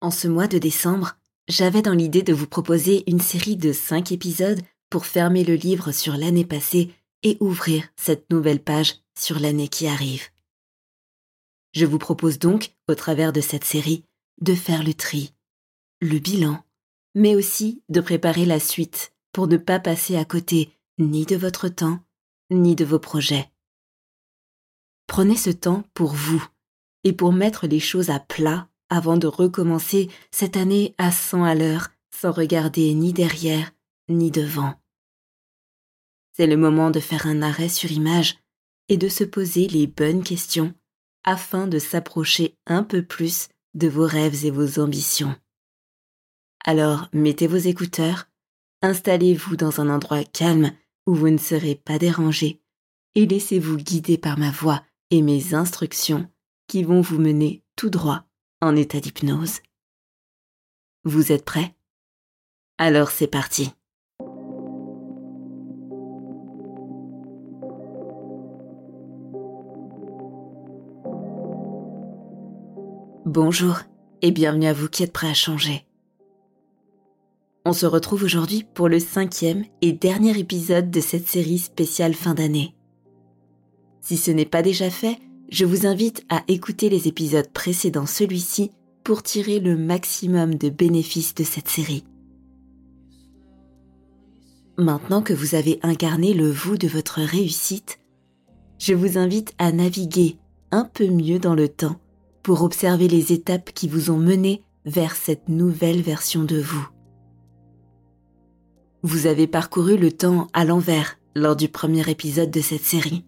En ce mois de décembre, j'avais dans l'idée de vous proposer une série de 5 épisodes pour fermer le livre sur l'année passée et ouvrir cette nouvelle page sur l'année qui arrive. Je vous propose donc, au travers de cette série, de faire le tri, le bilan, mais aussi de préparer la suite pour ne pas passer à côté ni de votre temps, ni de vos projets. Prenez ce temps pour vous et pour mettre les choses à plat avant de recommencer cette année à 100 à l'heure sans regarder ni derrière ni devant. C'est le moment de faire un arrêt sur image et de se poser les bonnes questions afin de s'approcher un peu plus de vos rêves et vos ambitions. Alors mettez vos écouteurs, installez-vous dans un endroit calme où vous ne serez pas dérangé et laissez-vous guider par ma voix et mes instructions qui vont vous mener tout droit en état d'hypnose. Vous êtes prêts? Alors c'est parti. Bonjour et bienvenue à vous qui êtes prêts à changer. On se retrouve aujourd'hui pour le cinquième et dernier épisode de cette série spéciale fin d'année. Si ce n'est pas déjà fait, je vous invite à écouter les épisodes précédents celui-ci pour tirer le maximum de bénéfices de cette série. Maintenant que vous avez incarné le vous de votre réussite, je vous invite à naviguer un peu mieux dans le temps pour observer les étapes qui vous ont mené vers cette nouvelle version de vous. Vous avez parcouru le temps à l'envers lors du premier épisode de cette série.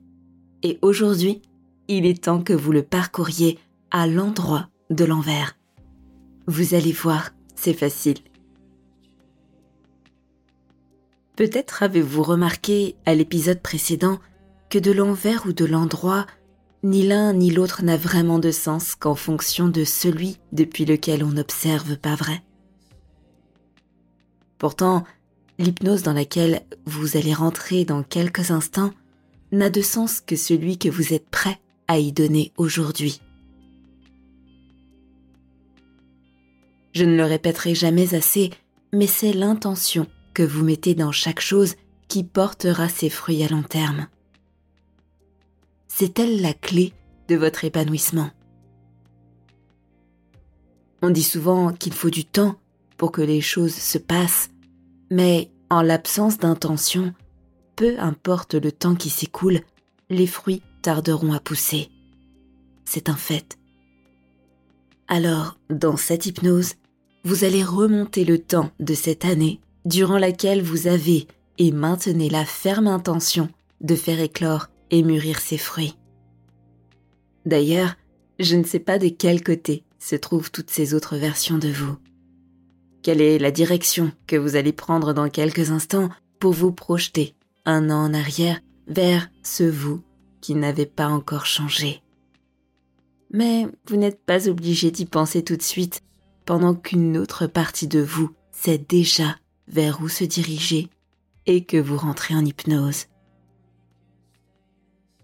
Et aujourd'hui, il est temps que vous le parcouriez à l'endroit de l'envers. Vous allez voir, c'est facile. Peut-être avez-vous remarqué à l'épisode précédent que de l'envers ou de l'endroit ni l'un ni l'autre n'a vraiment de sens qu'en fonction de celui depuis lequel on n'observe pas vrai. Pourtant, l'hypnose dans laquelle vous allez rentrer dans quelques instants n'a de sens que celui que vous êtes prêt y donner aujourd'hui. Je ne le répéterai jamais assez, mais c'est l'intention que vous mettez dans chaque chose qui portera ses fruits à long terme. C'est-elle la clé de votre épanouissement On dit souvent qu'il faut du temps pour que les choses se passent, mais en l'absence d'intention, peu importe le temps qui s'écoule, les fruits tarderont à pousser. C'est un fait. Alors, dans cette hypnose, vous allez remonter le temps de cette année durant laquelle vous avez et maintenez la ferme intention de faire éclore et mûrir ses fruits. D'ailleurs, je ne sais pas de quel côté se trouvent toutes ces autres versions de vous. Quelle est la direction que vous allez prendre dans quelques instants pour vous projeter un an en arrière vers ce vous qui n'avez pas encore changé. Mais vous n'êtes pas obligé d'y penser tout de suite pendant qu'une autre partie de vous sait déjà vers où se diriger et que vous rentrez en hypnose.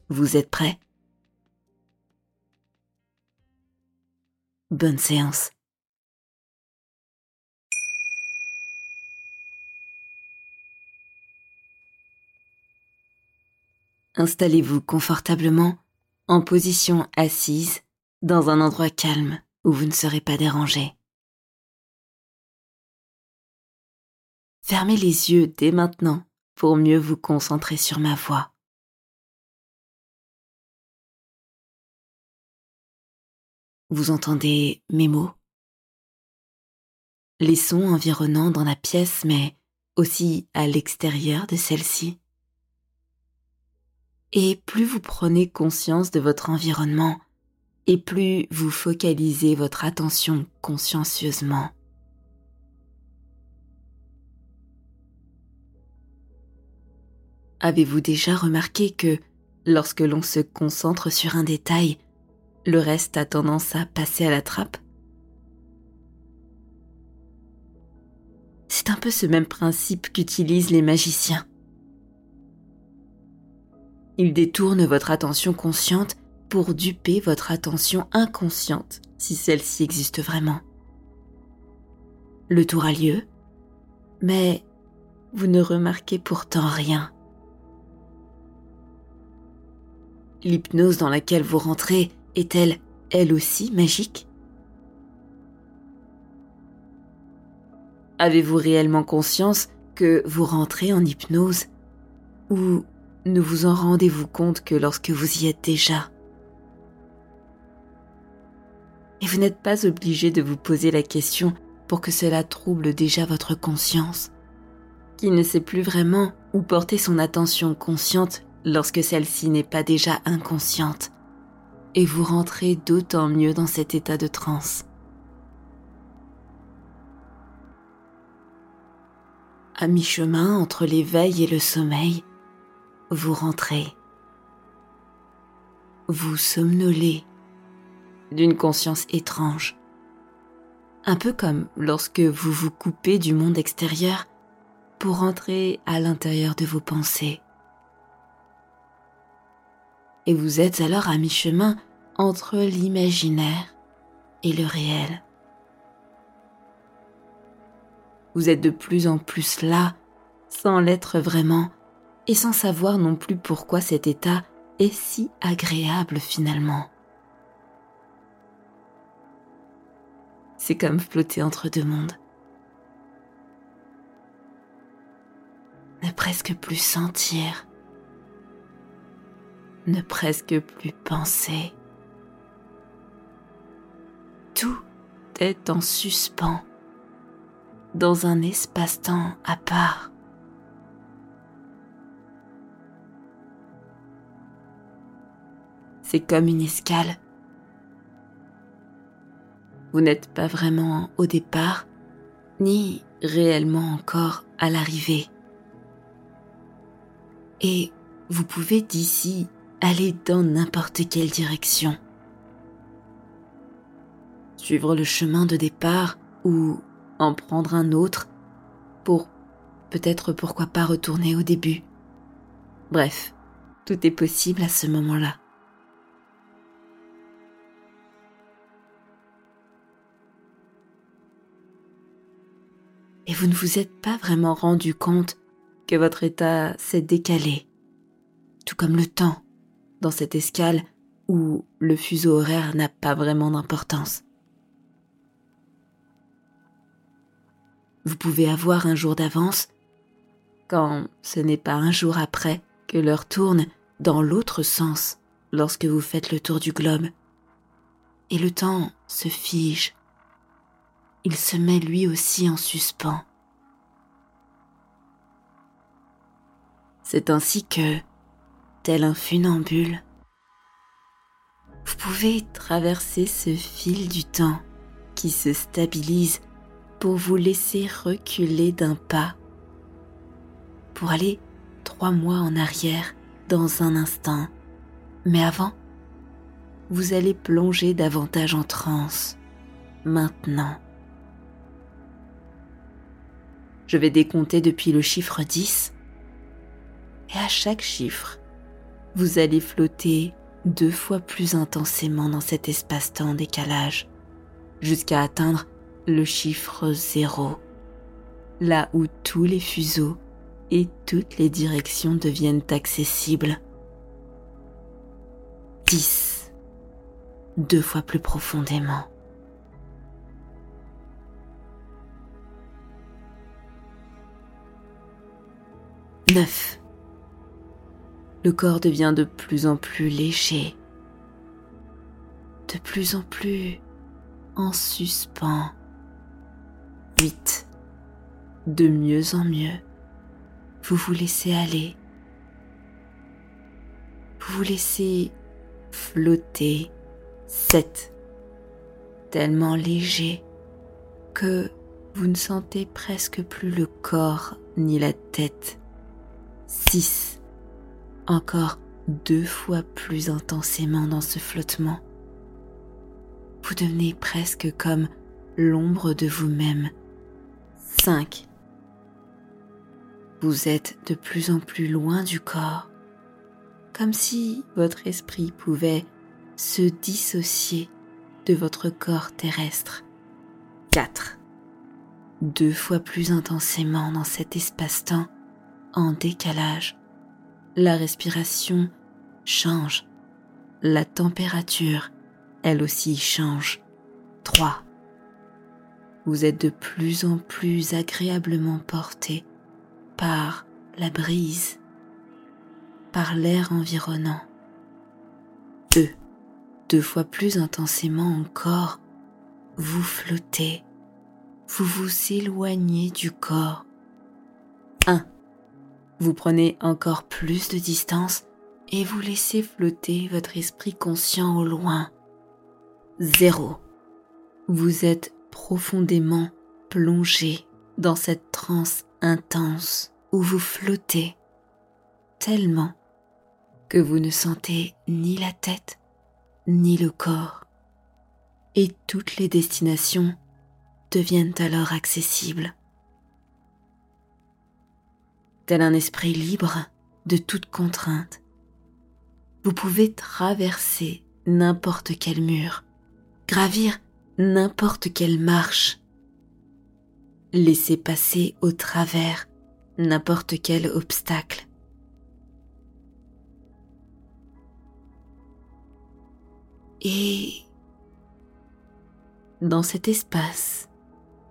Vous êtes prêt? Bonne séance. Installez-vous confortablement en position assise dans un endroit calme où vous ne serez pas dérangé. Fermez les yeux dès maintenant pour mieux vous concentrer sur ma voix. Vous entendez mes mots, les sons environnants dans la pièce, mais aussi à l'extérieur de celle-ci. Et plus vous prenez conscience de votre environnement, et plus vous focalisez votre attention consciencieusement. Avez-vous déjà remarqué que lorsque l'on se concentre sur un détail, le reste a tendance à passer à la trappe? C'est un peu ce même principe qu'utilisent les magiciens. Ils détournent votre attention consciente pour duper votre attention inconsciente, si celle-ci existe vraiment. Le tour a lieu, mais vous ne remarquez pourtant rien. L'hypnose dans laquelle vous rentrez est-elle, elle aussi, magique? Avez-vous réellement conscience que vous rentrez en hypnose Ou ne vous en rendez-vous compte que lorsque vous y êtes déjà Et vous n'êtes pas obligé de vous poser la question pour que cela trouble déjà votre conscience, qui ne sait plus vraiment où porter son attention consciente lorsque celle-ci n'est pas déjà inconsciente, et vous rentrez d'autant mieux dans cet état de transe. À mi-chemin entre l'éveil et le sommeil, vous rentrez. Vous somnolez d'une conscience étrange. Un peu comme lorsque vous vous coupez du monde extérieur pour entrer à l'intérieur de vos pensées. Et vous êtes alors à mi-chemin entre l'imaginaire et le réel. Vous êtes de plus en plus là, sans l'être vraiment, et sans savoir non plus pourquoi cet état est si agréable finalement. C'est comme flotter entre deux mondes. Ne presque plus sentir. Ne presque plus penser. Tout est en suspens dans un espace-temps à part. C'est comme une escale vous n'êtes pas vraiment au départ, ni réellement encore à l'arrivée. Et vous pouvez d'ici aller dans n'importe quelle direction. Suivre le chemin de départ ou en prendre un autre pour peut-être pourquoi pas retourner au début. Bref, tout est possible à ce moment-là. Vous ne vous êtes pas vraiment rendu compte que votre état s'est décalé, tout comme le temps dans cette escale où le fuseau horaire n'a pas vraiment d'importance. Vous pouvez avoir un jour d'avance quand ce n'est pas un jour après que l'heure tourne dans l'autre sens lorsque vous faites le tour du globe. Et le temps se fige il se met lui aussi en suspens. C'est ainsi que, tel un funambule, vous pouvez traverser ce fil du temps qui se stabilise pour vous laisser reculer d'un pas, pour aller trois mois en arrière dans un instant. Mais avant, vous allez plonger davantage en transe, maintenant. Je vais décompter depuis le chiffre 10. Et à chaque chiffre, vous allez flotter deux fois plus intensément dans cet espace-temps décalage, jusqu'à atteindre le chiffre 0, là où tous les fuseaux et toutes les directions deviennent accessibles. 10, deux fois plus profondément. Neuf. Le corps devient de plus en plus léger, de plus en plus en suspens. 8. De mieux en mieux, vous vous laissez aller. Vous vous laissez flotter. 7. Tellement léger que vous ne sentez presque plus le corps ni la tête. 6. Encore deux fois plus intensément dans ce flottement. Vous devenez presque comme l'ombre de vous-même. 5. Vous êtes de plus en plus loin du corps, comme si votre esprit pouvait se dissocier de votre corps terrestre. 4. Deux fois plus intensément dans cet espace-temps en décalage. La respiration change. La température, elle aussi, change. 3. Vous êtes de plus en plus agréablement porté par la brise, par l'air environnant. 2. Deux fois plus intensément encore, vous flottez, vous vous éloignez du corps. 1. Vous prenez encore plus de distance et vous laissez flotter votre esprit conscient au loin. Zéro. Vous êtes profondément plongé dans cette transe intense où vous flottez tellement que vous ne sentez ni la tête ni le corps et toutes les destinations deviennent alors accessibles tel un esprit libre de toute contrainte. Vous pouvez traverser n'importe quel mur, gravir n'importe quelle marche, laisser passer au travers n'importe quel obstacle. Et dans cet espace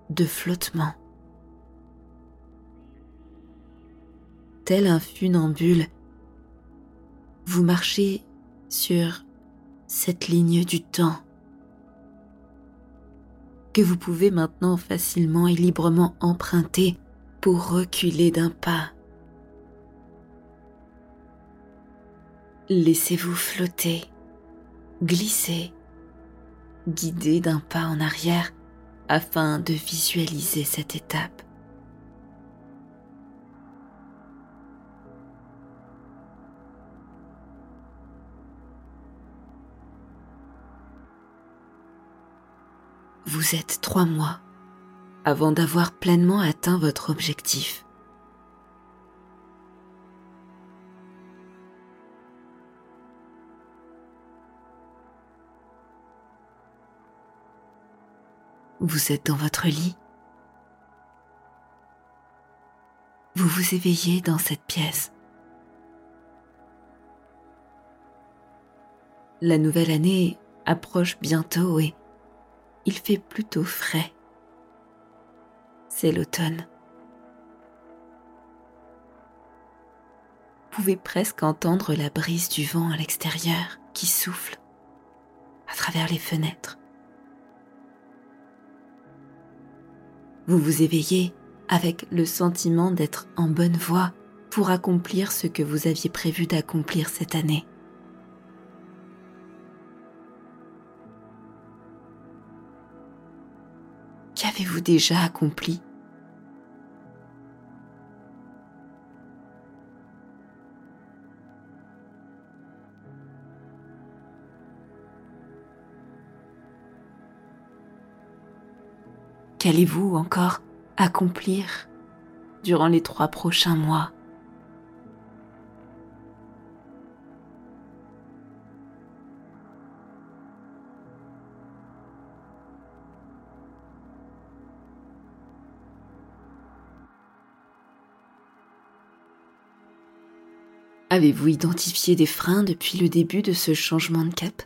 de flottement, tel un funambule, vous marchez sur cette ligne du temps que vous pouvez maintenant facilement et librement emprunter pour reculer d'un pas. Laissez-vous flotter, glisser, guider d'un pas en arrière afin de visualiser cette étape. Vous êtes trois mois avant d'avoir pleinement atteint votre objectif. Vous êtes dans votre lit. Vous vous éveillez dans cette pièce. La nouvelle année approche bientôt et il fait plutôt frais. C'est l'automne. Vous pouvez presque entendre la brise du vent à l'extérieur qui souffle à travers les fenêtres. Vous vous éveillez avec le sentiment d'être en bonne voie pour accomplir ce que vous aviez prévu d'accomplir cette année. Qu'avez-vous déjà accompli Qu'allez-vous encore accomplir durant les trois prochains mois Avez-vous identifié des freins depuis le début de ce changement de cap?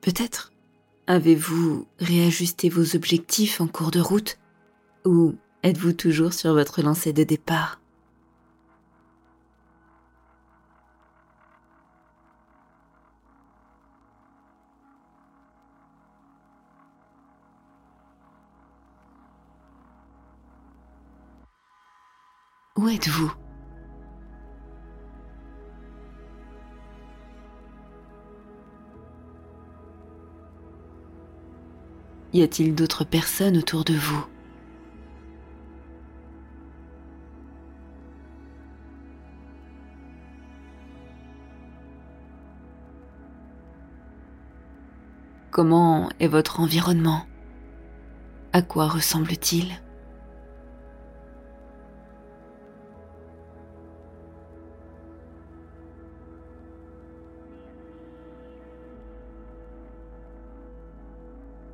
Peut-être. Avez-vous réajusté vos objectifs en cours de route? Ou êtes-vous toujours sur votre lancée de départ? Où êtes-vous? Y a-t-il d'autres personnes autour de vous? Comment est votre environnement? À quoi ressemble-t-il?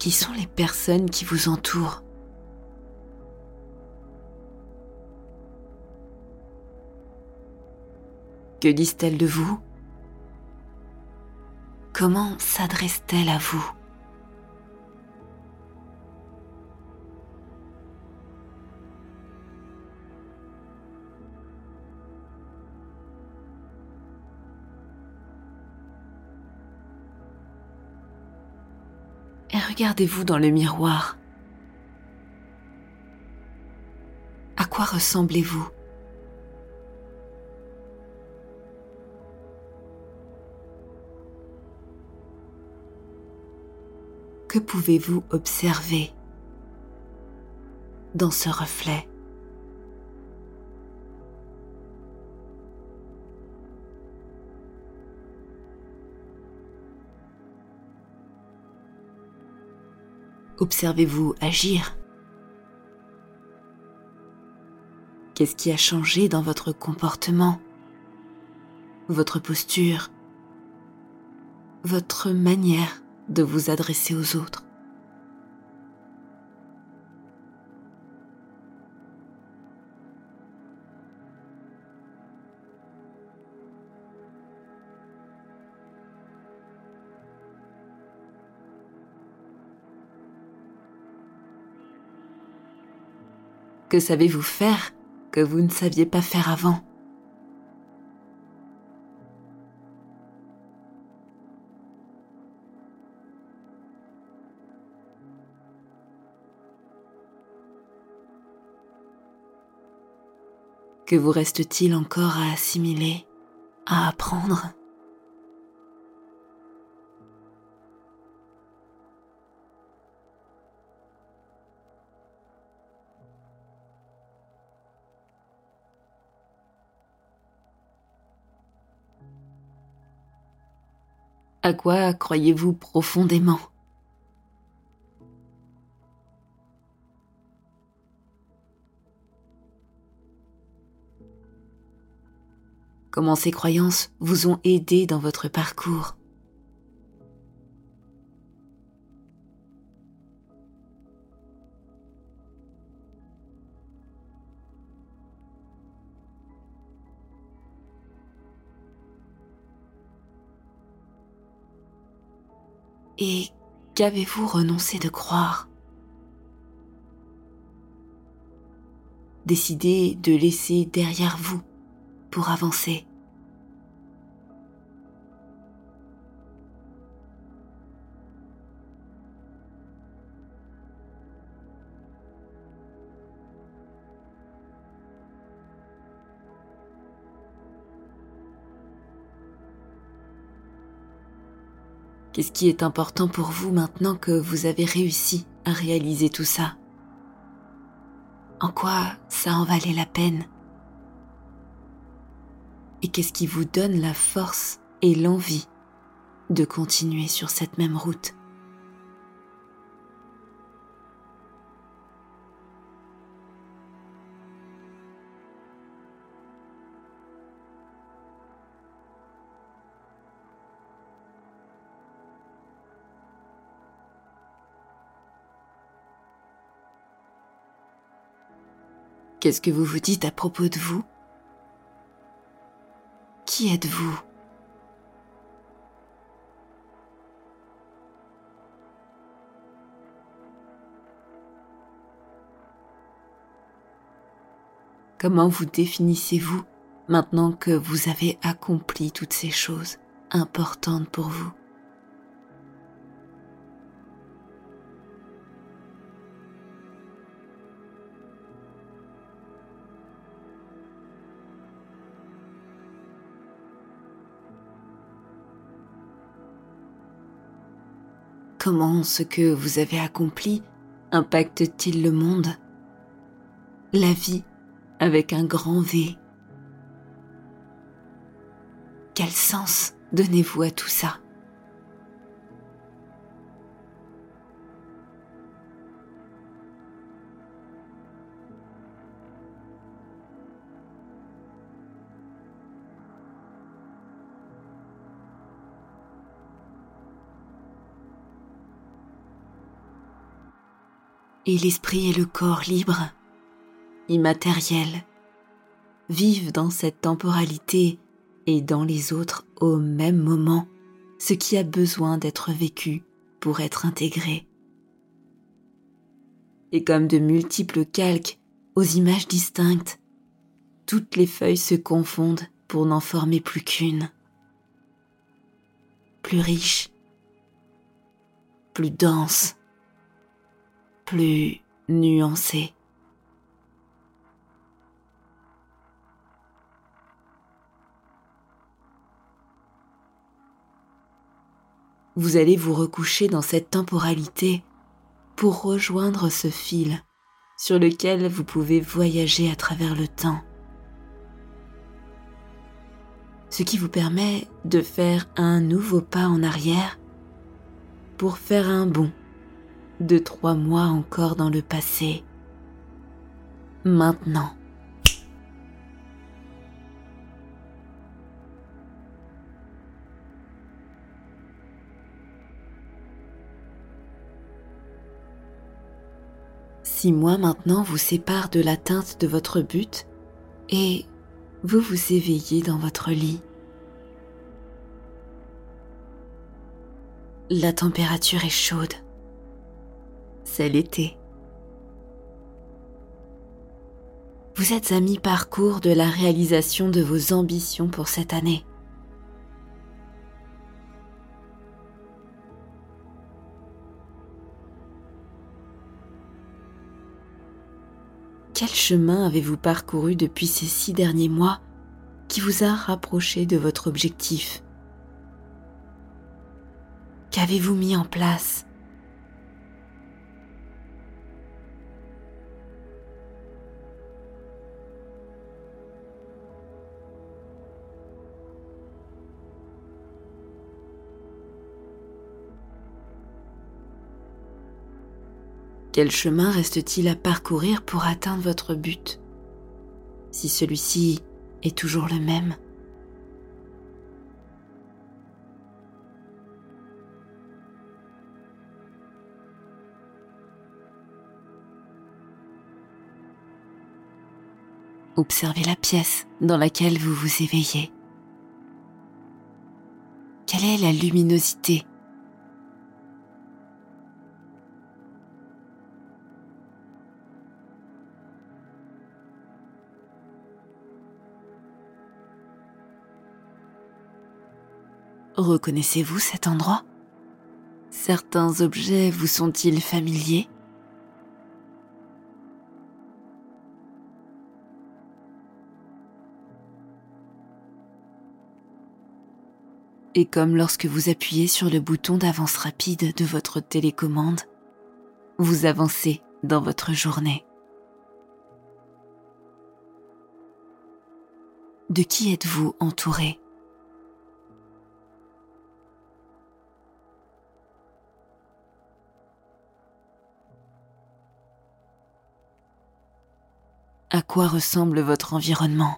Qui sont les personnes qui vous entourent Que disent-elles de vous? Comment s'adresse-t-elle à vous? Regardez-vous dans le miroir. À quoi ressemblez-vous? Que pouvez-vous observer dans ce reflet? Observez-vous agir. Qu'est-ce qui a changé dans votre comportement, votre posture, votre manière de vous adresser aux autres? Que savez-vous faire que vous ne saviez pas faire avant? Que vous reste-t-il encore à assimiler, à apprendre? À quoi croyez-vous profondément? Comment ces croyances vous ont aidé dans votre parcours? Et qu'avez-vous renoncé de croire? Décidez de laisser derrière vous pour avancer. Qu'est-ce qui est important pour vous maintenant que vous avez réussi à réaliser tout ça? En quoi ça en valait la peine? Et qu'est-ce qui vous donne la force et l'envie de continuer sur cette même route? Qu'est-ce que vous vous dites à propos de vous? Qui êtes-vous? Comment vous définissez-vous maintenant que vous avez accompli toutes ces choses importantes pour vous? Comment ce que vous avez accompli impacte-t-il le monde? La vie avec un grand V. Quel sens donnez-vous à tout ça? Et l'esprit et le corps libres, immatériels, vivent dans cette temporalité et dans les autres au même moment ce qui a besoin d'être vécu pour être intégré. Et comme de multiples calques aux images distinctes, toutes les feuilles se confondent pour n'en former plus qu'une. Plus riche, plus dense, plus nuancé. Vous allez vous recoucher dans cette temporalité pour rejoindre ce fil sur lequel vous pouvez voyager à travers le temps. Ce qui vous permet de faire un nouveau pas en arrière pour faire un bond de trois mois encore dans le passé. Maintenant. Six mois maintenant vous séparent de l'atteinte de votre but et vous vous éveillez dans votre lit. La température est chaude c'est l'été. Vous êtes à mi-parcours de la réalisation de vos ambitions pour cette année. Quel chemin avez-vous parcouru depuis ces six derniers mois qui vous a rapproché de votre objectif? Qu'avez-vous mis en place? Quel chemin reste-t-il à parcourir pour atteindre votre but? Si celui-ci est toujours le même Observez la pièce dans laquelle vous vous éveillez. Quelle est la luminosité Reconnaissez-vous cet endroit? Certains objets vous sont-ils familiers? Et comme lorsque vous appuyez sur le bouton d'avance rapide de votre télécommande, vous avancez dans votre journée. De qui êtes-vous entouré? À quoi ressemble votre environnement?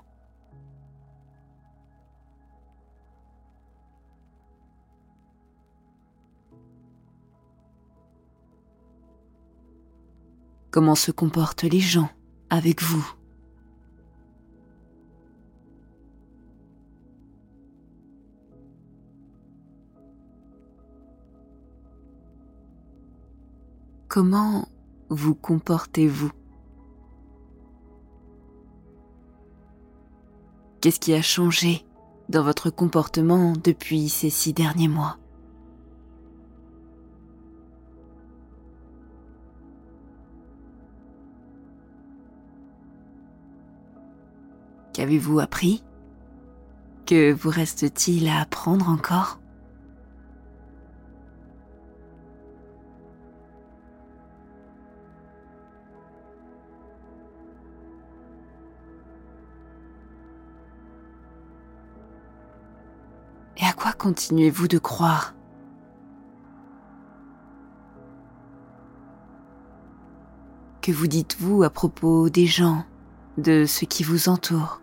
Comment se comportent les gens avec vous? Comment vous comportez-vous? Qu'est-ce qui a changé dans votre comportement depuis ces six derniers mois Qu'avez-vous appris Que vous reste-t-il à apprendre encore continuez-vous de croire. Que vous dites-vous à propos des gens, de ce qui vous entoure?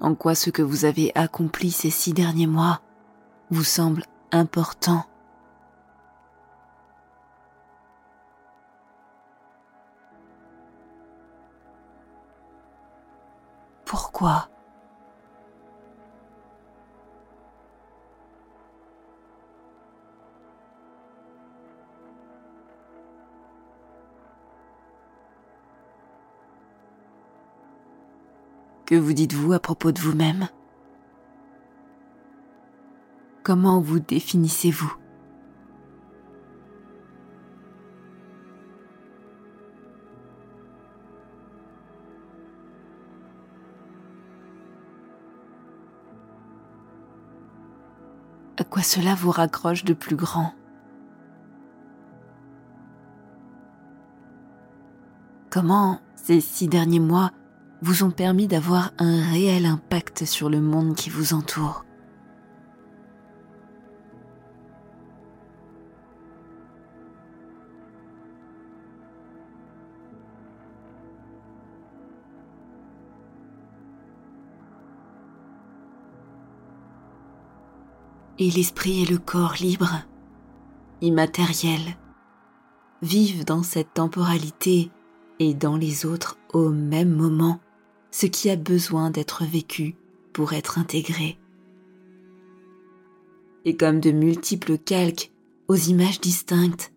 En quoi ce que vous avez accompli ces six derniers mois vous semble important? Pourquoi? Que vous dites-vous à propos de vous-même? Comment vous définissez-vous? Quoi cela vous raccroche de plus grand. Comment ces six derniers mois vous ont permis d'avoir un réel impact sur le monde qui vous entoure? Et l'esprit et le corps libres, immatériels, vivent dans cette temporalité et dans les autres au même moment ce qui a besoin d'être vécu pour être intégré. Et comme de multiples calques aux images distinctes,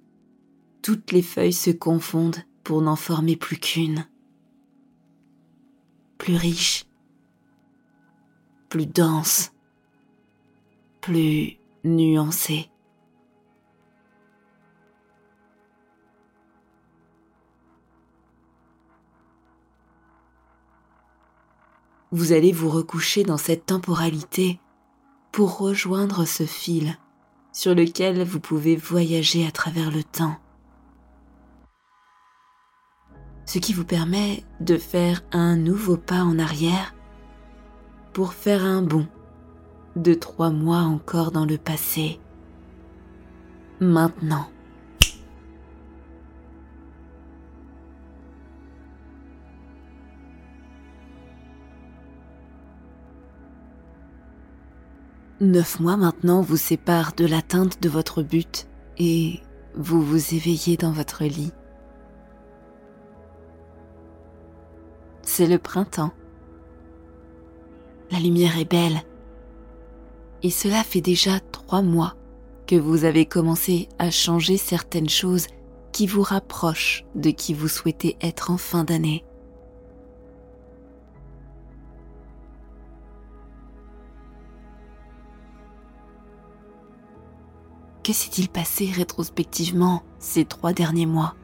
toutes les feuilles se confondent pour n'en former plus qu'une. Plus riche, plus dense, plus nuancé. Vous allez vous recoucher dans cette temporalité pour rejoindre ce fil sur lequel vous pouvez voyager à travers le temps. Ce qui vous permet de faire un nouveau pas en arrière pour faire un bond de trois mois encore dans le passé. Maintenant. Neuf mois maintenant vous séparent de l'atteinte de votre but et vous vous éveillez dans votre lit. C'est le printemps. La lumière est belle et cela fait déjà trois mois que vous avez commencé à changer certaines choses qui vous rapprochent de qui vous souhaitez être en fin d'année. Que s'est-il passé rétrospectivement ces trois derniers mois?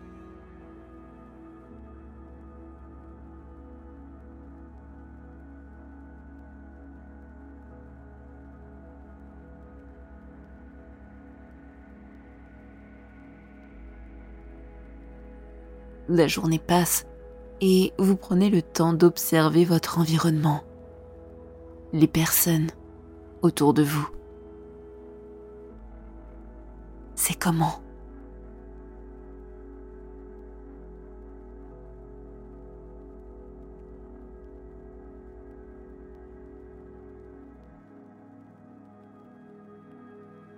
La journée passe et vous prenez le temps d'observer votre environnement, les personnes autour de vous. C'est comment?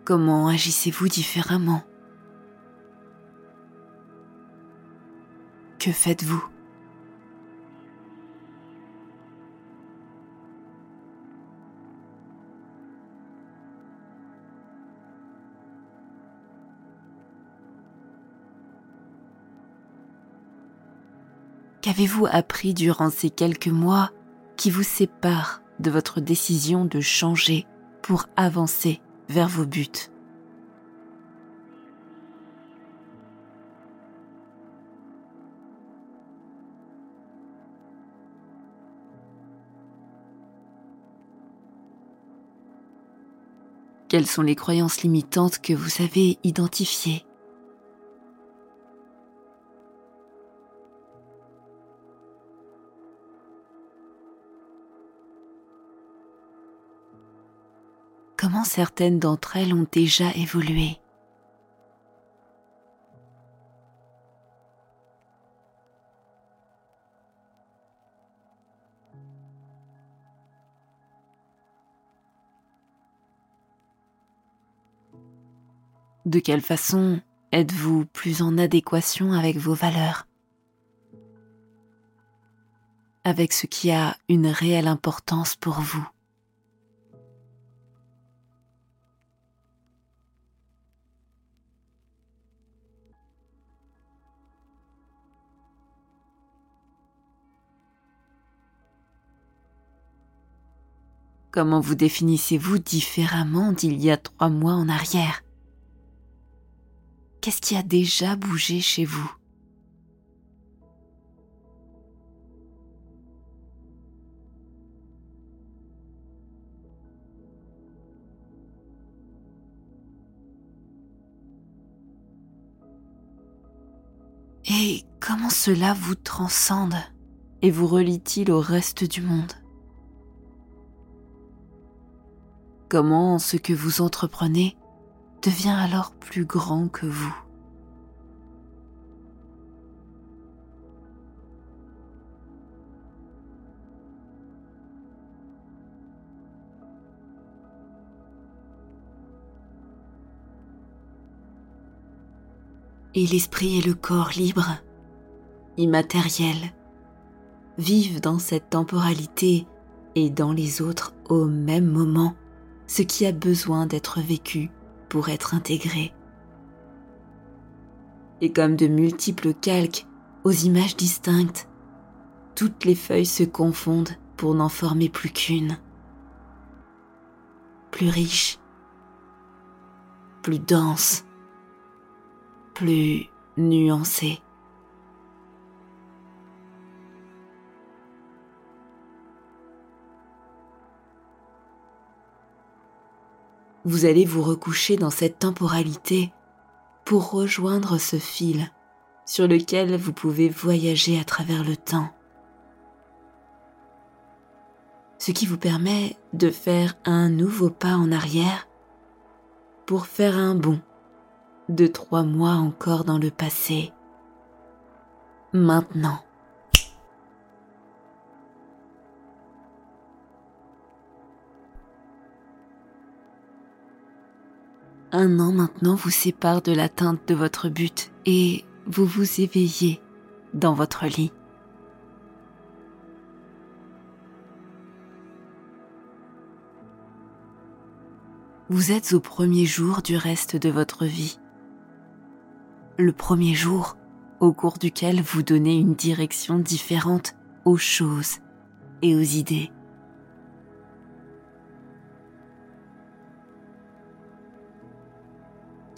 Comment agissez-vous différemment? Que faites-vous? Qu'avez-vous appris durant ces quelques mois qui vous séparent de votre décision de changer pour avancer vers vos buts? Quelles sont les croyances limitantes que vous avez identifiées Comment certaines d'entre elles ont déjà évolué De quelle façon êtes-vous plus en adéquation avec vos valeurs? Avec ce qui a une réelle importance pour vous. Comment vous définissez-vous différemment d'il y a trois mois en arrière? Qu'est-ce qui a déjà bougé chez vous? Et comment cela vous transcende et vous relie-t-il au reste du monde? Comment ce que vous entreprenez devient alors plus grand que vous. Et l'esprit et le corps libres, immatériels, vivent dans cette temporalité et dans les autres au même moment ce qui a besoin d'être vécu pour être intégré. Et comme de multiples calques aux images distinctes, toutes les feuilles se confondent pour n'en former plus qu'une. Plus riche, plus dense, plus nuancée. Vous allez vous recoucher dans cette temporalité pour rejoindre ce fil sur lequel vous pouvez voyager à travers le temps. Ce qui vous permet de faire un nouveau pas en arrière pour faire un bond de trois mois encore dans le passé. Maintenant. Un an maintenant vous sépare de l'atteinte de votre but et vous vous éveillez dans votre lit. Vous êtes au premier jour du reste de votre vie. Le premier jour au cours duquel vous donnez une direction différente aux choses et aux idées.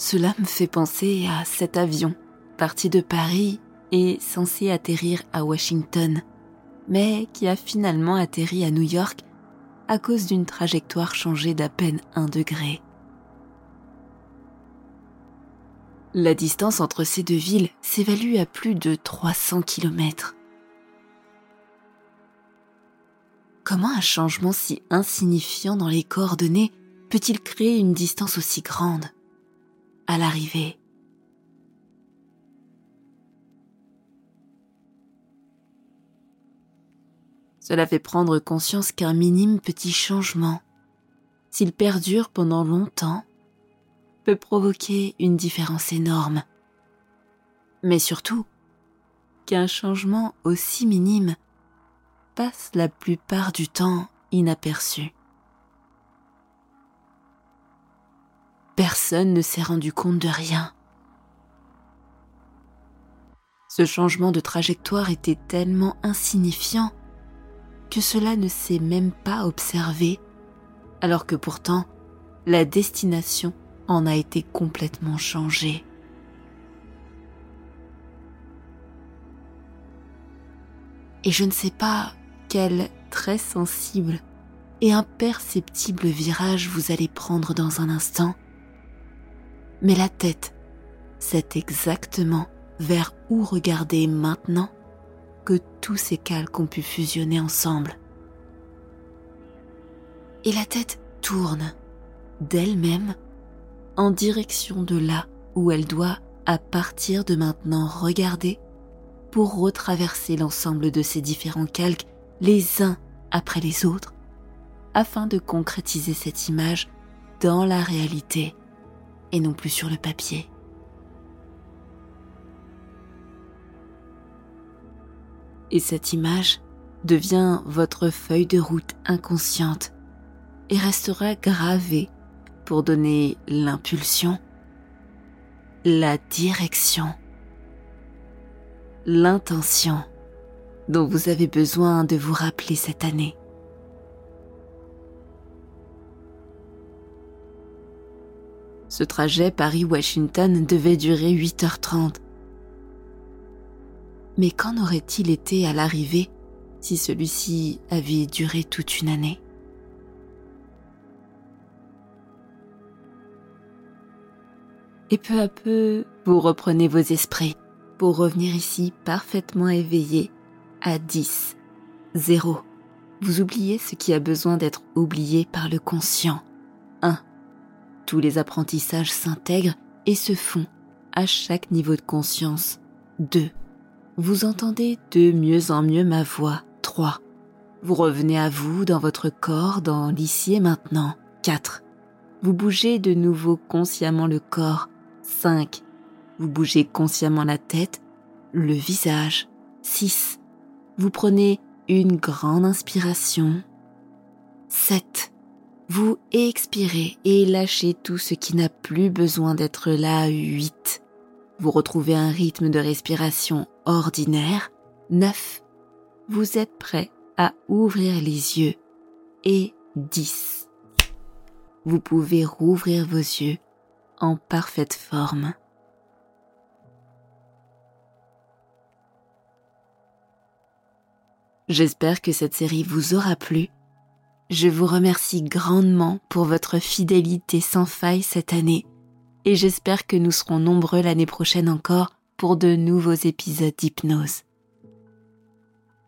Cela me fait penser à cet avion, parti de Paris et censé atterrir à Washington, mais qui a finalement atterri à New York à cause d'une trajectoire changée d'à peine un degré. La distance entre ces deux villes s'évalue à plus de 300 km. Comment un changement si insignifiant dans les coordonnées peut-il créer une distance aussi grande? À l'arrivée. Cela fait prendre conscience qu'un minime petit changement, s'il perdure pendant longtemps, peut provoquer une différence énorme. Mais surtout, qu'un changement aussi minime passe la plupart du temps inaperçu. Personne ne s'est rendu compte de rien. Ce changement de trajectoire était tellement insignifiant que cela ne s'est même pas observé, alors que pourtant la destination en a été complètement changée. Et je ne sais pas quel très sensible et imperceptible virage vous allez prendre dans un instant, mais la tête, c'est exactement vers où regarder maintenant que tous ces calques ont pu fusionner ensemble. Et la tête tourne d'elle-même en direction de là où elle doit à partir de maintenant regarder pour retraverser l'ensemble de ces différents calques les uns après les autres afin de concrétiser cette image dans la réalité et non plus sur le papier. Et cette image devient votre feuille de route inconsciente et restera gravée pour donner l'impulsion, la direction, l'intention dont vous avez besoin de vous rappeler cette année. Ce trajet Paris-Washington devait durer 8h30. Mais qu'en aurait-il été à l'arrivée si celui-ci avait duré toute une année? Et peu à peu, vous reprenez vos esprits pour revenir ici parfaitement éveillé à 10, 0. Vous oubliez ce qui a besoin d'être oublié par le conscient. 1. Tous les apprentissages s'intègrent et se font à chaque niveau de conscience. 2. Vous entendez de mieux en mieux ma voix. 3. Vous revenez à vous dans votre corps, dans l'ici et maintenant. 4. Vous bougez de nouveau consciemment le corps. 5. Vous bougez consciemment la tête, le visage. 6. Vous prenez une grande inspiration. 7. Vous expirez et lâchez tout ce qui n'a plus besoin d'être là. 8. Vous retrouvez un rythme de respiration ordinaire. 9. Vous êtes prêt à ouvrir les yeux. Et 10. Vous pouvez rouvrir vos yeux en parfaite forme. J'espère que cette série vous aura plu je vous remercie grandement pour votre fidélité sans faille cette année et j'espère que nous serons nombreux l'année prochaine encore pour de nouveaux épisodes d'hypnose.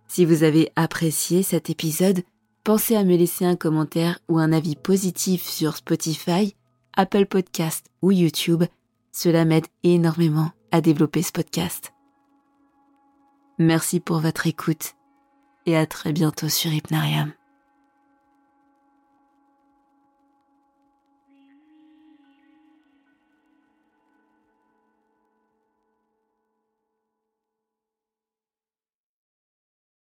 Si vous avez apprécié cet épisode, pensez à me laisser un commentaire ou un avis positif sur Spotify, Apple Podcast ou YouTube. Cela m'aide énormément à développer ce podcast. Merci pour votre écoute et à très bientôt sur Hypnarium.